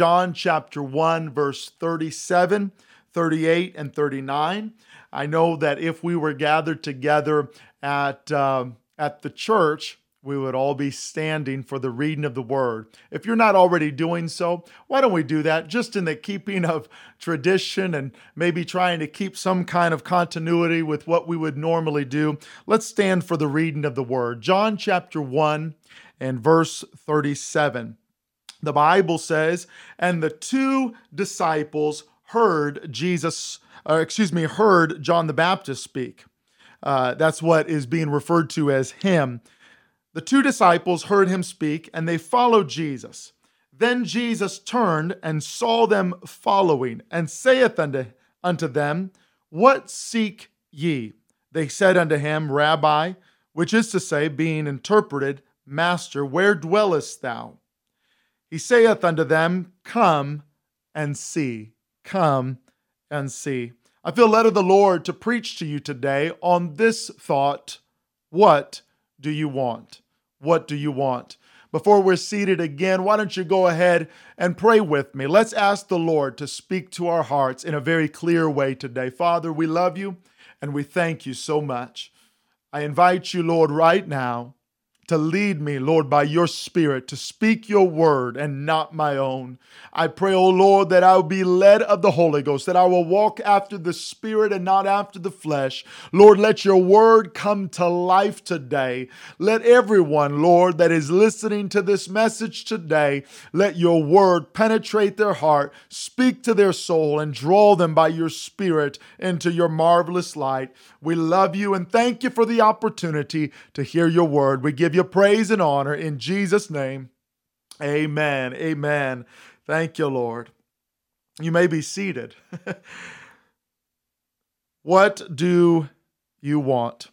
John chapter 1, verse 37, 38, and 39. I know that if we were gathered together at, uh, at the church, we would all be standing for the reading of the word. If you're not already doing so, why don't we do that just in the keeping of tradition and maybe trying to keep some kind of continuity with what we would normally do? Let's stand for the reading of the word. John chapter 1 and verse 37. The Bible says, and the two disciples heard Jesus, uh, excuse me, heard John the Baptist speak. Uh, that's what is being referred to as him. The two disciples heard him speak, and they followed Jesus. Then Jesus turned and saw them following, and saith unto, unto them, What seek ye? They said unto him, Rabbi, which is to say, being interpreted, Master, where dwellest thou? He saith unto them, Come and see. Come and see. I feel led of the Lord to preach to you today on this thought What do you want? What do you want? Before we're seated again, why don't you go ahead and pray with me? Let's ask the Lord to speak to our hearts in a very clear way today. Father, we love you and we thank you so much. I invite you, Lord, right now to lead me, Lord, by your Spirit, to speak your word and not my own. I pray, O oh Lord, that I will be led of the Holy Ghost, that I will walk after the Spirit and not after the flesh. Lord, let your word come to life today. Let everyone, Lord, that is listening to this message today, let your word penetrate their heart, speak to their soul, and draw them by your Spirit into your marvelous light. We love you and thank you for the opportunity to hear your word. We give you praise and honor in Jesus' name. Amen. Amen. Thank you, Lord. You may be seated. what do you want?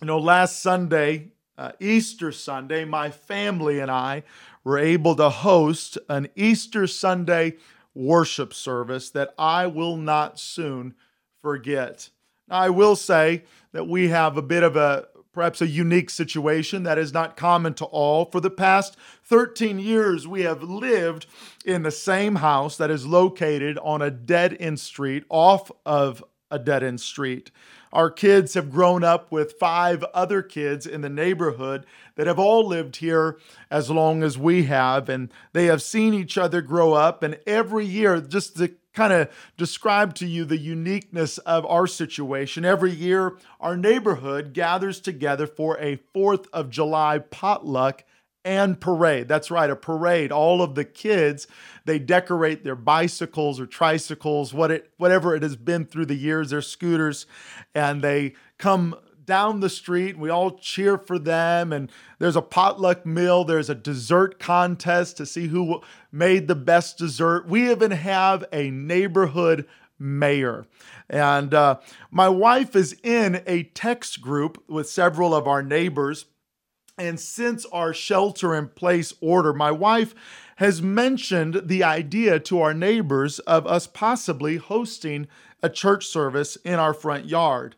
You know, last Sunday, uh, Easter Sunday, my family and I were able to host an Easter Sunday worship service that I will not soon forget. Now, I will say that we have a bit of a perhaps a unique situation that is not common to all. For the past 13 years, we have lived in the same house that is located on a dead end street off of a dead end street. Our kids have grown up with five other kids in the neighborhood that have all lived here as long as we have, and they have seen each other grow up. And every year, just to kind of describe to you the uniqueness of our situation. Every year, our neighborhood gathers together for a 4th of July potluck and parade. That's right, a parade. All of the kids, they decorate their bicycles or tricycles, what it, whatever it has been through the years, their scooters, and they come down the street. We all cheer for them. And there's a potluck meal. There's a dessert contest to see who made the best dessert. We even have a neighborhood mayor. And uh, my wife is in a text group with several of our neighbors. And since our shelter in place order, my wife has mentioned the idea to our neighbors of us possibly hosting a church service in our front yard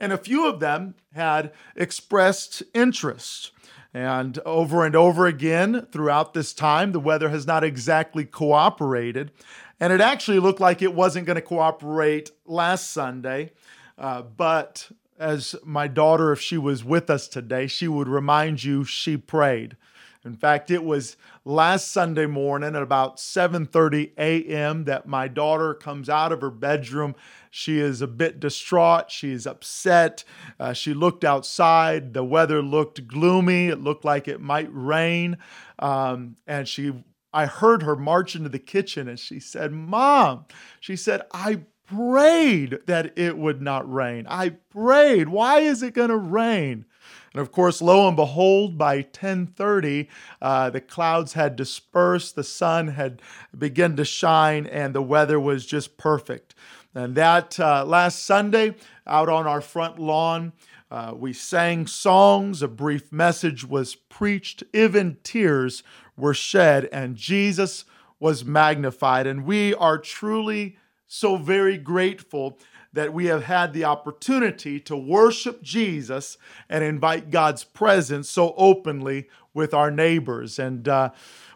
and a few of them had expressed interest. And over and over again throughout this time, the weather has not exactly cooperated. And it actually looked like it wasn't going to cooperate last Sunday. Uh, but as my daughter, if she was with us today, she would remind you she prayed. In fact, it was last Sunday morning at about 7:30 a.m. that my daughter comes out of her bedroom. She is a bit distraught. She is upset. Uh, she looked outside. The weather looked gloomy. It looked like it might rain. Um, and she, I heard her march into the kitchen, and she said, "Mom," she said, "I prayed that it would not rain. I prayed. Why is it going to rain?" And of course, lo and behold, by 1030, uh, the clouds had dispersed, the sun had begun to shine, and the weather was just perfect. And that uh, last Sunday, out on our front lawn, uh, we sang songs, a brief message was preached, even tears were shed, and Jesus was magnified. And we are truly so very grateful that we have had the opportunity to worship Jesus and invite God's presence so openly with our neighbors. And uh,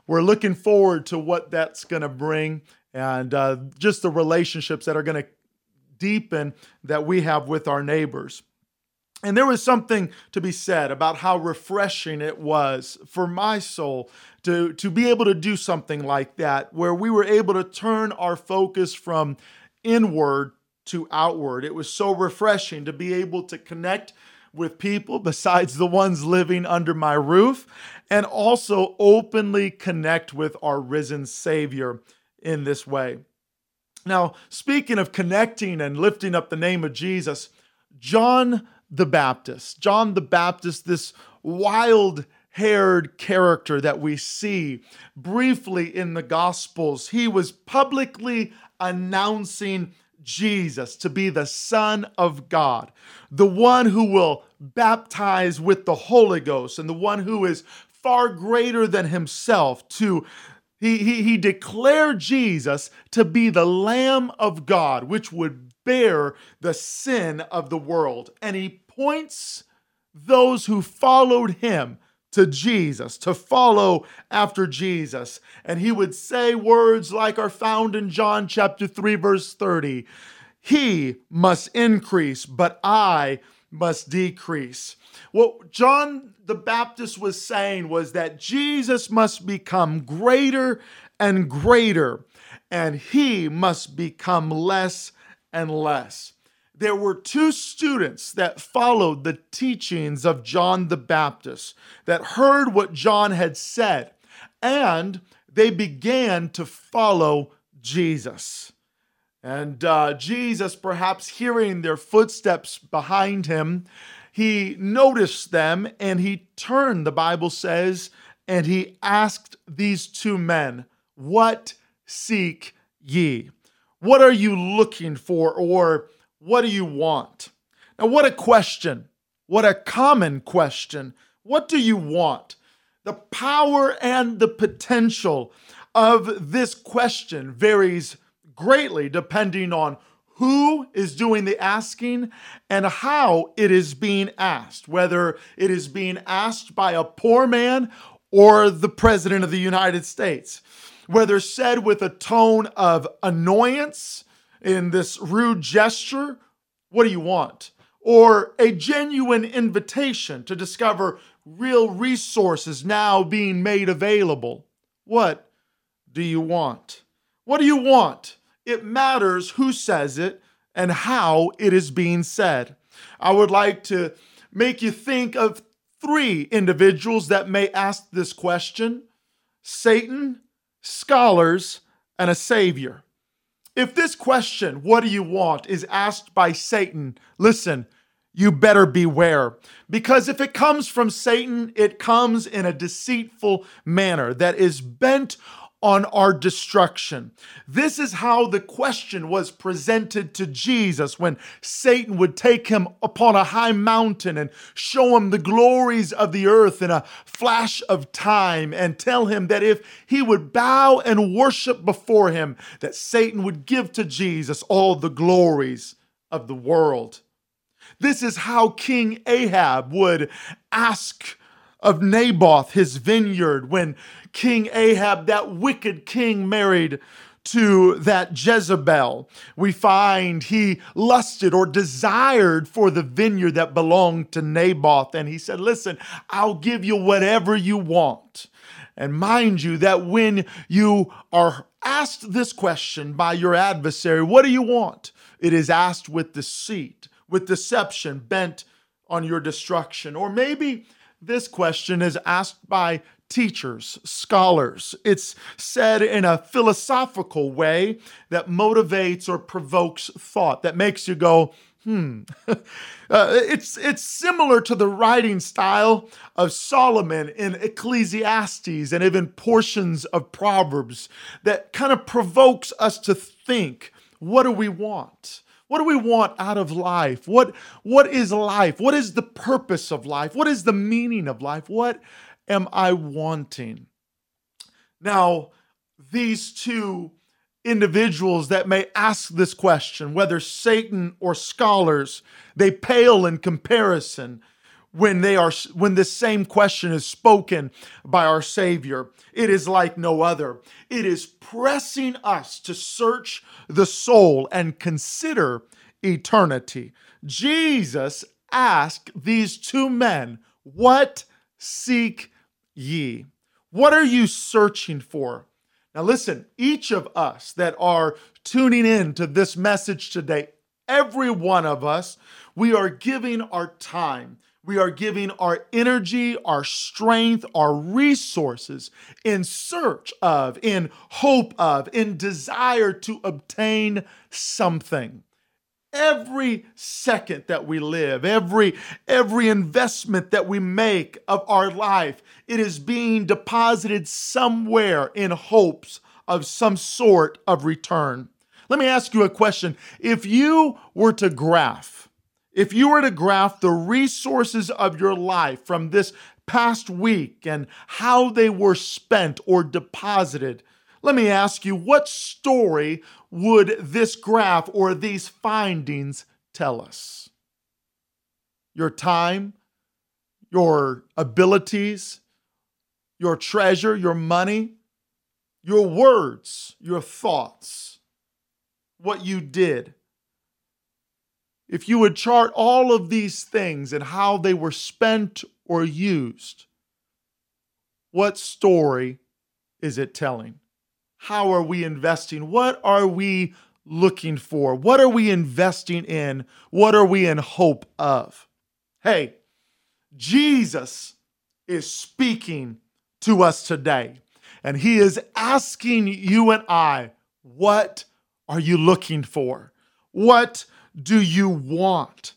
we're looking forward to what that's going to bring and uh, just the relationships that are going to deepen that we have with our neighbors. And there was something to be said about how refreshing it was for my soul to, to be able to do something like that, where we were able to turn our focus from inward to outward. It was so refreshing to be able to connect with people besides the ones living under my roof and also openly connect with our risen Savior in this way. Now, speaking of connecting and lifting up the name of Jesus, John the Baptist. John the Baptist, this wild haired character that we see briefly in the Gospels, he was publicly announcing Jesus to be the Son of God, the one who will baptize with the Holy Ghost, and the one who is far greater than himself to he, he, he declared Jesus to be the Lamb of God, which would bear the sin of the world. And he points those who followed him to Jesus, to follow after Jesus. And he would say words like are found in John chapter 3, verse 30 He must increase, but I must decrease. What John the Baptist was saying was that Jesus must become greater and greater, and he must become less and less there were two students that followed the teachings of John the Baptist, that heard what John had said, and they began to follow Jesus. And uh, Jesus, perhaps hearing their footsteps behind him, he noticed them and he turned, the Bible says, and he asked these two men, What seek ye? What are you looking for? Or what do you want? Now, what a question. What a common question. What do you want? The power and the potential of this question varies greatly depending on who is doing the asking and how it is being asked, whether it is being asked by a poor man or the President of the United States, whether said with a tone of annoyance in this rude gesture, what do you want? Or a genuine invitation to discover real resources now being made available. What do you want? What do you want? It matters who says it and how it is being said. I would like to make you think of three individuals that may ask this question Satan, scholars, and a savior. If this question, what do you want, is asked by Satan, listen, you better beware. Because if it comes from Satan, it comes in a deceitful manner that is bent on our destruction. This is how the question was presented to Jesus when Satan would take him upon a high mountain and show him the glories of the earth in a flash of time and tell him that if he would bow and worship before him, that Satan would give to Jesus all the glories of the world. This is how King Ahab would ask of Naboth, his vineyard, when King Ahab, that wicked king, married to that Jezebel. We find he lusted or desired for the vineyard that belonged to Naboth. And he said, Listen, I'll give you whatever you want. And mind you, that when you are asked this question by your adversary, what do you want? It is asked with deceit, with deception, bent on your destruction. Or maybe this question is asked by teachers, scholars. It's said in a philosophical way that motivates or provokes thought, that makes you go, hmm. uh, it's, it's similar to the writing style of Solomon in Ecclesiastes and even portions of Proverbs that kind of provokes us to think what do we want? What do we want out of life? What, what is life? What is the purpose of life? What is the meaning of life? What am I wanting? Now, these two individuals that may ask this question, whether Satan or scholars, they pale in comparison when they are when the same question is spoken by our savior. It is like no other. It is pressing us to search the soul and consider eternity. Jesus asked these two men what seek ye? What are you searching for? Now listen each of us that are tuning in to this message today every one of us we are giving our time we are giving our energy, our strength, our resources in search of, in hope of, in desire to obtain something. Every second that we live, every every investment that we make of our life, it is being deposited somewhere in hopes of some sort of return. Let me ask you a question. If you were to graph if you were to graph the resources of your life from this past week and how they were spent or deposited, let me ask you, what story would this graph or these findings tell us? Your time, your abilities, your treasure, your money, your words, your thoughts, what you did if you would chart all of these things and how they were spent or used, what story is it telling? How are we investing? What are we looking for? What are we investing in? What are we in hope of? Hey, Jesus is speaking to us today, and he is asking you and I, what are you looking for? What do you want?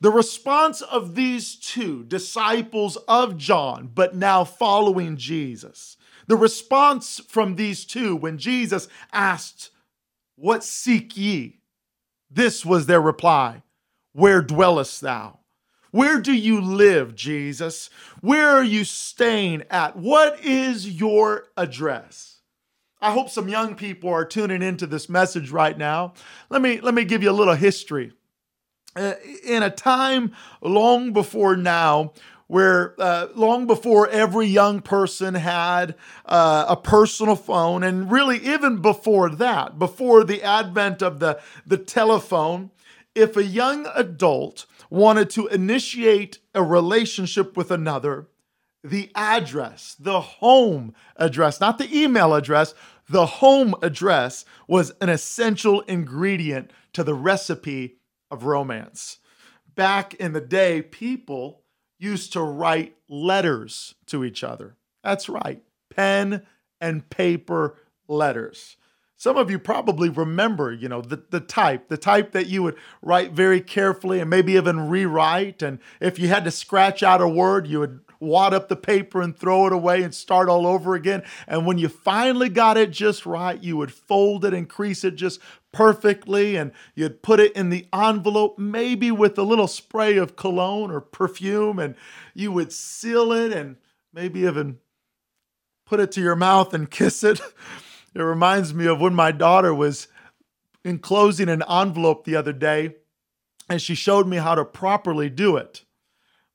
The response of these two disciples of John, but now following Jesus, the response from these two when Jesus asked, What seek ye? This was their reply Where dwellest thou? Where do you live, Jesus? Where are you staying at? What is your address? I hope some young people are tuning into this message right now. Let me let me give you a little history. Uh, in a time long before now, where uh, long before every young person had uh, a personal phone, and really even before that, before the advent of the, the telephone, if a young adult wanted to initiate a relationship with another, the address, the home address, not the email address, the home address was an essential ingredient to the recipe of romance. Back in the day, people used to write letters to each other. That's right, pen and paper letters. Some of you probably remember, you know, the, the type, the type that you would write very carefully and maybe even rewrite. And if you had to scratch out a word, you would wad up the paper and throw it away and start all over again. And when you finally got it just right, you would fold it and crease it just perfectly and you'd put it in the envelope, maybe with a little spray of cologne or perfume, and you would seal it and maybe even put it to your mouth and kiss it. It reminds me of when my daughter was enclosing an envelope the other day and she showed me how to properly do it.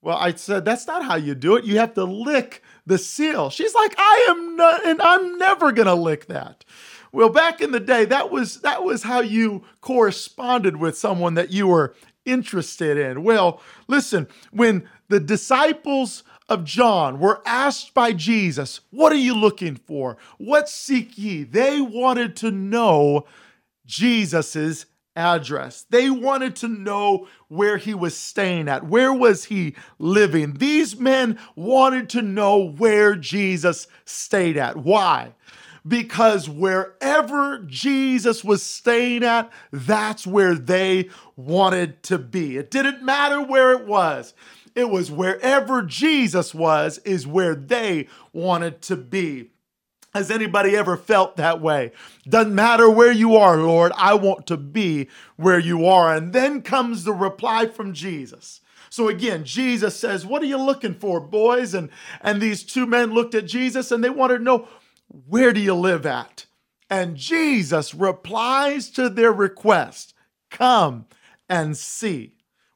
Well, I said, that's not how you do it. You have to lick the seal. She's like, I am not, and I'm never going to lick that. Well, back in the day, that was that was how you corresponded with someone that you were interested in. Well, listen, when the disciples of John were asked by Jesus, What are you looking for? What seek ye? They wanted to know Jesus's address. They wanted to know where he was staying at. Where was he living? These men wanted to know where Jesus stayed at. Why? Because wherever Jesus was staying at, that's where they wanted to be. It didn't matter where it was. It was wherever Jesus was, is where they wanted to be. Has anybody ever felt that way? Doesn't matter where you are, Lord, I want to be where you are. And then comes the reply from Jesus. So again, Jesus says, What are you looking for, boys? And, and these two men looked at Jesus and they wanted to know, Where do you live at? And Jesus replies to their request, Come and see.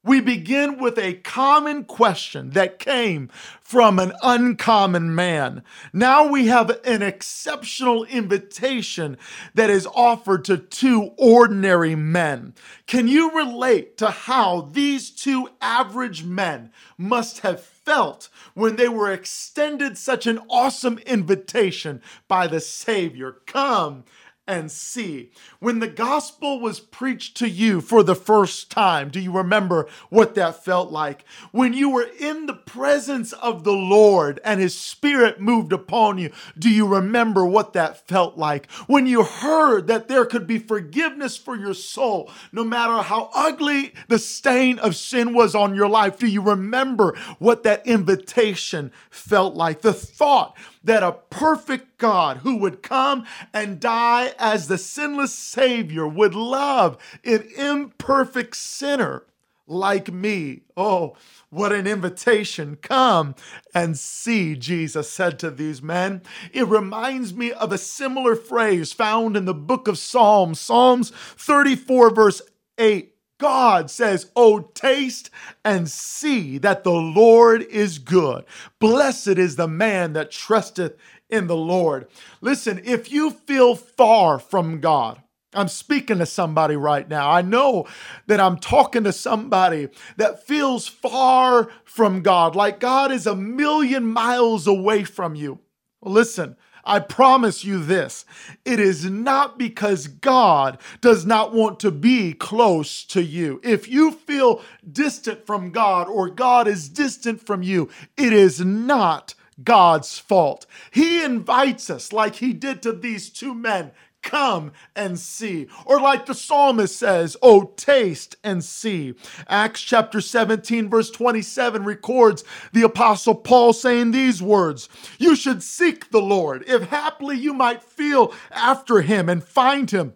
We begin with a common question that came from an uncommon man. Now we have an exceptional invitation that is offered to two ordinary men. Can you relate to how these two average men must have felt when they were extended such an awesome invitation by the Savior? Come and see. When the gospel was preached to you for the first time, do you remember what that felt like? When you were in the presence of the Lord and his spirit moved upon you, do you remember what that felt like? When you heard that there could be forgiveness for your soul, no matter how ugly the stain of sin was on your life, do you remember what that invitation felt like? The thought that a perfect God who would come and die as the sinless Savior would love an imperfect sinner like me. Oh, what an invitation. Come and see, Jesus said to these men. It reminds me of a similar phrase found in the book of Psalms, Psalms 34, verse 8. God says, Oh, taste and see that the Lord is good. Blessed is the man that trusteth in the Lord. Listen, if you feel far from God, I'm speaking to somebody right now. I know that I'm talking to somebody that feels far from God, like God is a million miles away from you. Listen, I promise you this it is not because God does not want to be close to you. If you feel distant from God or God is distant from you, it is not God's fault. He invites us, like he did to these two men, Come and see. Or like the psalmist says, Oh, taste and see. Acts chapter 17, verse 27 records the apostle Paul saying these words You should seek the Lord, if haply you might feel after him and find him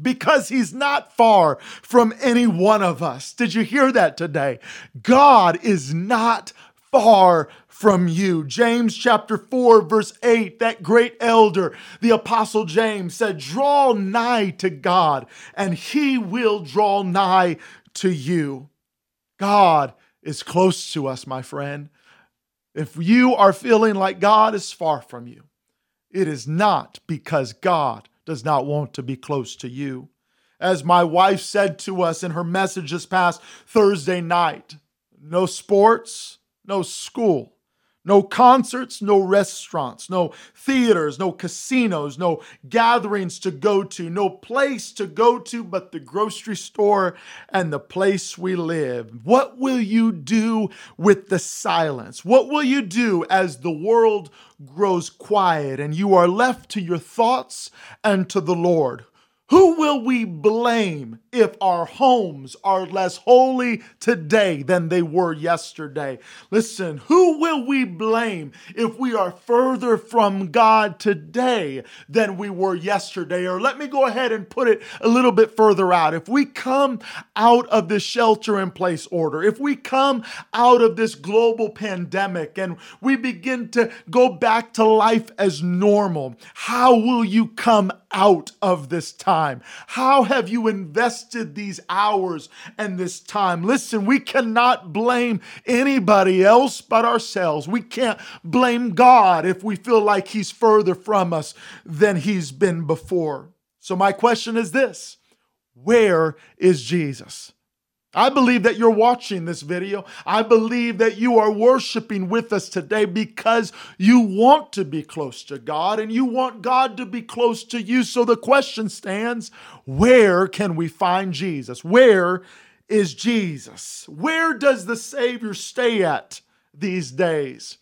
because he's not far from any one of us. Did you hear that today? God is not far from you. James chapter 4, verse 8, that great elder, the apostle James said, Draw nigh to God, and he will draw nigh to you. God is close to us, my friend. If you are feeling like God is far from you, it is not because God does not want to be close to you. As my wife said to us in her message this past Thursday night, no sports, no school, no concerts, no restaurants, no theaters, no casinos, no gatherings to go to, no place to go to but the grocery store and the place we live. What will you do with the silence? What will you do as the world grows quiet and you are left to your thoughts and to the Lord? Who will we blame if our homes are less holy today than they were yesterday? Listen, who will we blame if we are further from God today than we were yesterday? Or let me go ahead and put it a little bit further out. If we come out of this shelter in place order, if we come out of this global pandemic and we begin to go back to life as normal, how will you come out of this time? How have you invested these hours and this time? Listen, we cannot blame anybody else but ourselves. We can't blame God if we feel like He's further from us than He's been before. So, my question is this Where is Jesus? I believe that you're watching this video. I believe that you are worshiping with us today because you want to be close to God and you want God to be close to you. So the question stands where can we find Jesus? Where is Jesus? Where does the Savior stay at these days?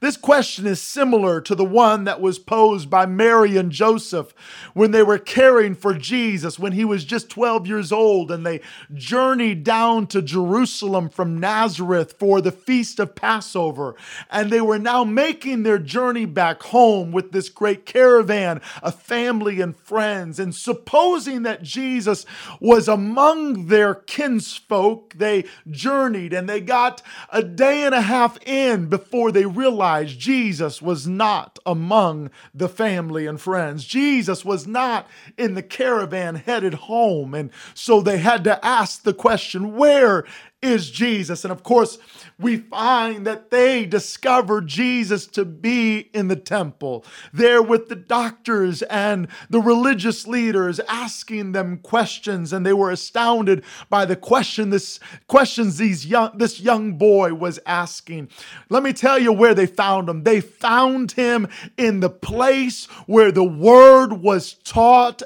This question is similar to the one that was posed by Mary and Joseph when they were caring for Jesus when he was just 12 years old and they journeyed down to Jerusalem from Nazareth for the feast of Passover. And they were now making their journey back home with this great caravan of family and friends. And supposing that Jesus was among their kinsfolk, they journeyed and they got a day and a half in before they realized Jesus was not among the family and friends. Jesus was not in the caravan headed home. And so they had to ask the question where is Jesus? And of course, we find that they discover Jesus to be in the temple, there with the doctors and the religious leaders asking them questions, and they were astounded by the question this questions these young this young boy was asking. Let me tell you where they found him. They found him in the place where the word was taught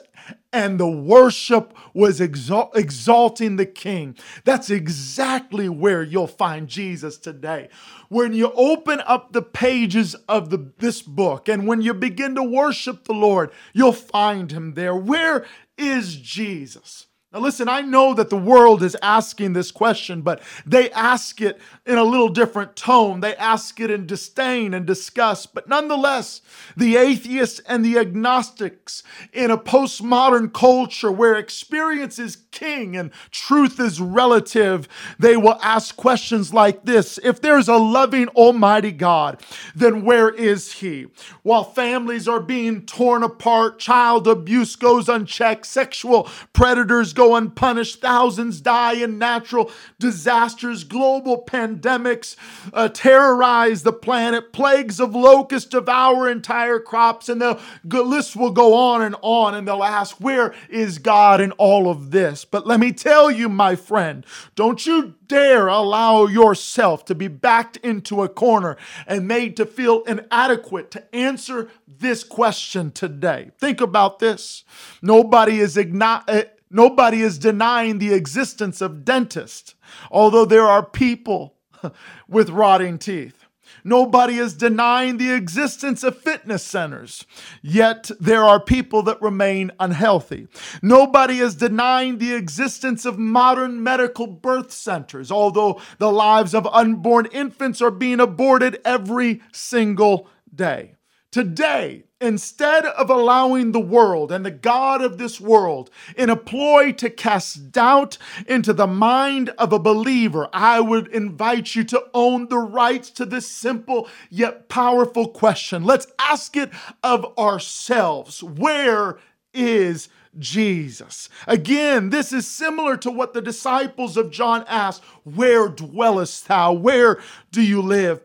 and the worship was exalt- exalting the king. That's exactly where you'll find Jesus today. When you open up the pages of the, this book and when you begin to worship the Lord, you'll find him there. Where is Jesus? Now, listen, I know that the world is asking this question, but they ask it in a little different tone. They ask it in disdain and disgust. But nonetheless, the atheists and the agnostics in a postmodern culture where experience is king and truth is relative, they will ask questions like this If there's a loving Almighty God, then where is He? While families are being torn apart, child abuse goes unchecked, sexual predators go unpunished, thousands die in natural disasters, global pandemics uh, terrorize the planet, plagues of locusts devour entire crops, and the list will go on and on, and they'll ask, Where is God in all of this? But let me tell you, my friend, don't you dare allow yourself to be backed into a corner and made to feel inadequate to answer this question today. Think about this. Nobody is igno- uh, Nobody is denying the existence of dentists, although there are people with rotting teeth. Nobody is denying the existence of fitness centers, yet there are people that remain unhealthy. Nobody is denying the existence of modern medical birth centers, although the lives of unborn infants are being aborted every single day. Today, instead of allowing the world and the God of this world in a ploy to cast doubt into the mind of a believer, I would invite you to own the rights to this simple yet powerful question. Let's ask it of ourselves Where is Jesus. Again, this is similar to what the disciples of John asked Where dwellest thou? Where do you live?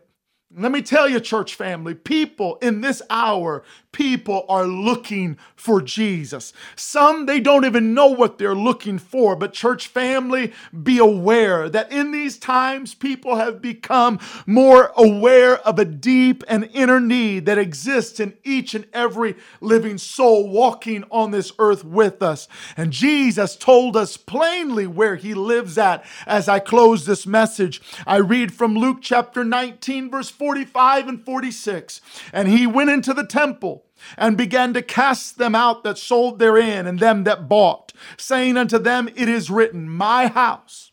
Let me tell you, church family, people in this hour, people are looking for Jesus. Some, they don't even know what they're looking for. But, church family, be aware that in these times, people have become more aware of a deep and inner need that exists in each and every living soul walking on this earth with us. And Jesus told us plainly where he lives at. As I close this message, I read from Luke chapter 19, verse 4. 45 and 46. And he went into the temple and began to cast them out that sold therein and them that bought, saying unto them, It is written, My house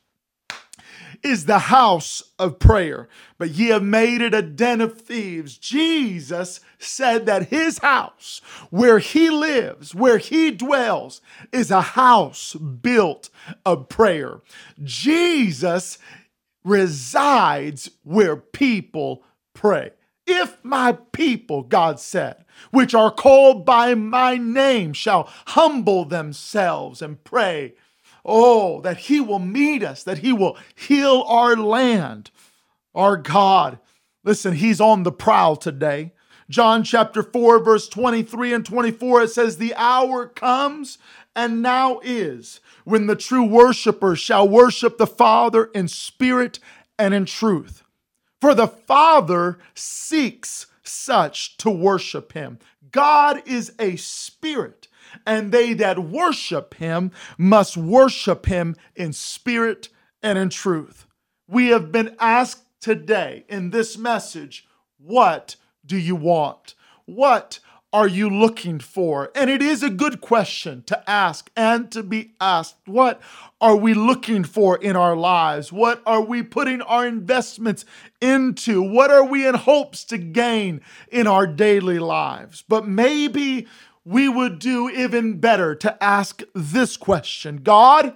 is the house of prayer, but ye have made it a den of thieves. Jesus said that his house, where he lives, where he dwells, is a house built of prayer. Jesus resides where people pray. If my people, God said, which are called by my name, shall humble themselves and pray, oh, that He will meet us, that He will heal our land. Our God, listen, He's on the prowl today. John chapter 4, verse 23 and 24, it says, The hour comes and now is when the true worshipers shall worship the Father in spirit and in truth. For the Father seeks such to worship him. God is a spirit, and they that worship him must worship him in spirit and in truth. We have been asked today in this message, What do you want? What are you looking for? And it is a good question to ask and to be asked. What are we looking for in our lives? What are we putting our investments into? What are we in hopes to gain in our daily lives? But maybe we would do even better to ask this question God,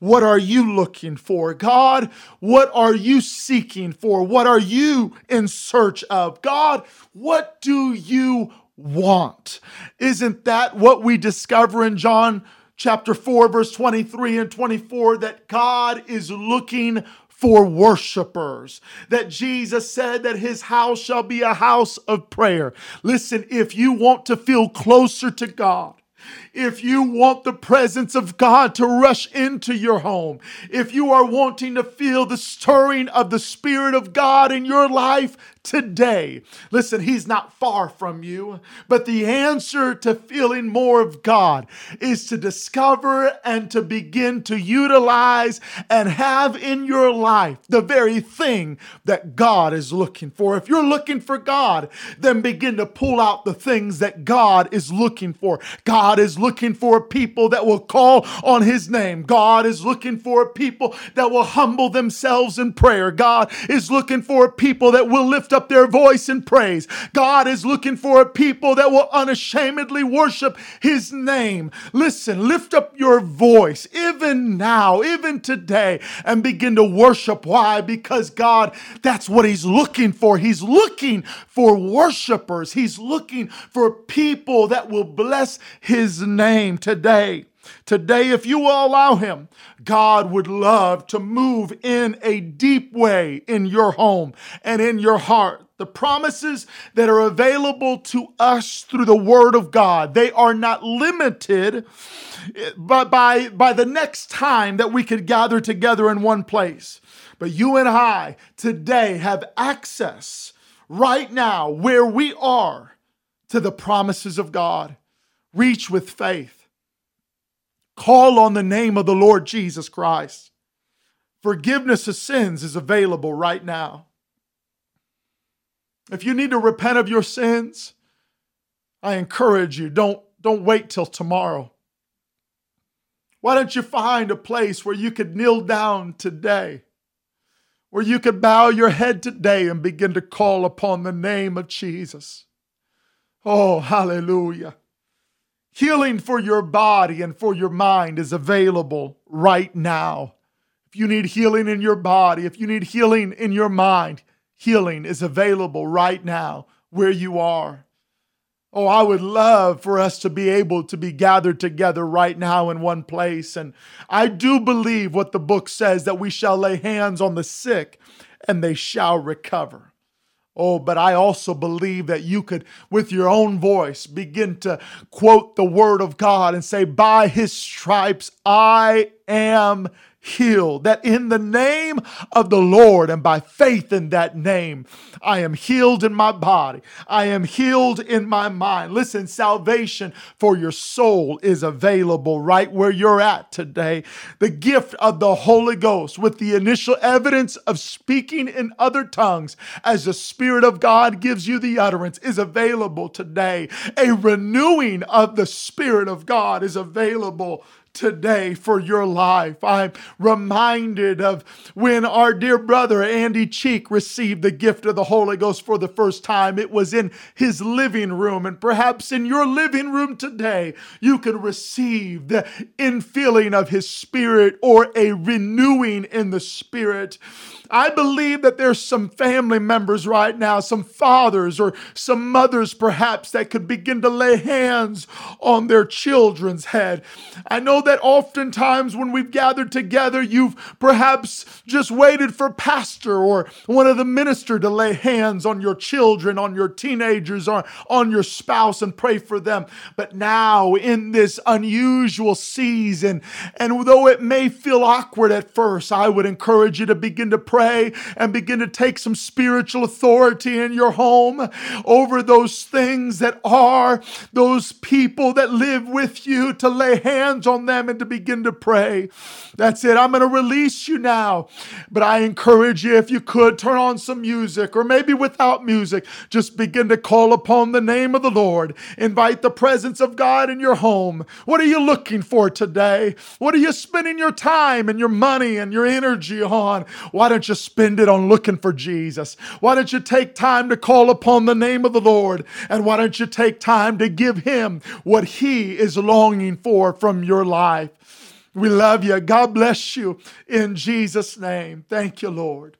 what are you looking for? God, what are you seeking for? What are you in search of? God, what do you want. Isn't that what we discover in John chapter 4, verse 23 and 24? That God is looking for worshipers. That Jesus said that his house shall be a house of prayer. Listen, if you want to feel closer to God, if you want the presence of God to rush into your home, if you are wanting to feel the stirring of the Spirit of God in your life today, listen, He's not far from you, but the answer to feeling more of God is to discover and to begin to utilize and have in your life the very thing that God is looking for. If you're looking for God, then begin to pull out the things that God is looking for. God is looking for people that will call on his name. God is looking for people that will humble themselves in prayer. God is looking for people that will lift up their voice in praise. God is looking for a people that will unashamedly worship his name. Listen, lift up your voice even now, even today, and begin to worship. Why? Because God, that's what he's looking for. He's looking for worshipers. He's looking for people that will bless his name today. Today, if you will allow Him, God would love to move in a deep way in your home and in your heart. The promises that are available to us through the Word of God, they are not limited by, by, by the next time that we could gather together in one place. But you and I today have access right now, where we are, to the promises of God. Reach with faith. Call on the name of the Lord Jesus Christ. Forgiveness of sins is available right now. If you need to repent of your sins, I encourage you, don't, don't wait till tomorrow. Why don't you find a place where you could kneel down today, where you could bow your head today and begin to call upon the name of Jesus? Oh, hallelujah. Healing for your body and for your mind is available right now. If you need healing in your body, if you need healing in your mind, healing is available right now where you are. Oh, I would love for us to be able to be gathered together right now in one place. And I do believe what the book says that we shall lay hands on the sick and they shall recover. Oh, but I also believe that you could, with your own voice, begin to quote the word of God and say, By his stripes I am healed. That in the name of the Lord and by faith in that name, I am healed in my body. I am healed in my mind. Listen, salvation for your soul is available right where you're at today. The gift of the Holy Ghost with the initial evidence of speaking in other tongues as the Spirit of God gives you the utterance is available today. A renewing of the Spirit of God is available today for your life. I'm reminded of when our dear brother Andy Cheek received the gift of the Holy Ghost for the first time. It was in his living room, and perhaps in your living room today, you can receive the infilling of his spirit or a renewing in the spirit. I believe that there's some family members right now, some fathers or some mothers perhaps, that could begin to lay hands on their children's head. I know that oftentimes when we've gathered together, you've perhaps just waited for pastor or one of the minister to lay hands on your children, on your teenagers, or on your spouse and pray for them. But now in this unusual season, and though it may feel awkward at first, I would encourage you to begin to pray pray and begin to take some spiritual authority in your home over those things that are those people that live with you to lay hands on them and to begin to pray. That's it. I'm going to release you now. But I encourage you, if you could, turn on some music or maybe without music, just begin to call upon the name of the Lord. Invite the presence of God in your home. What are you looking for today? What are you spending your time and your money and your energy on? Why don't you spend it on looking for Jesus? Why don't you take time to call upon the name of the Lord? And why don't you take time to give Him what He is longing for from your life? We love you. God bless you in Jesus' name. Thank you, Lord.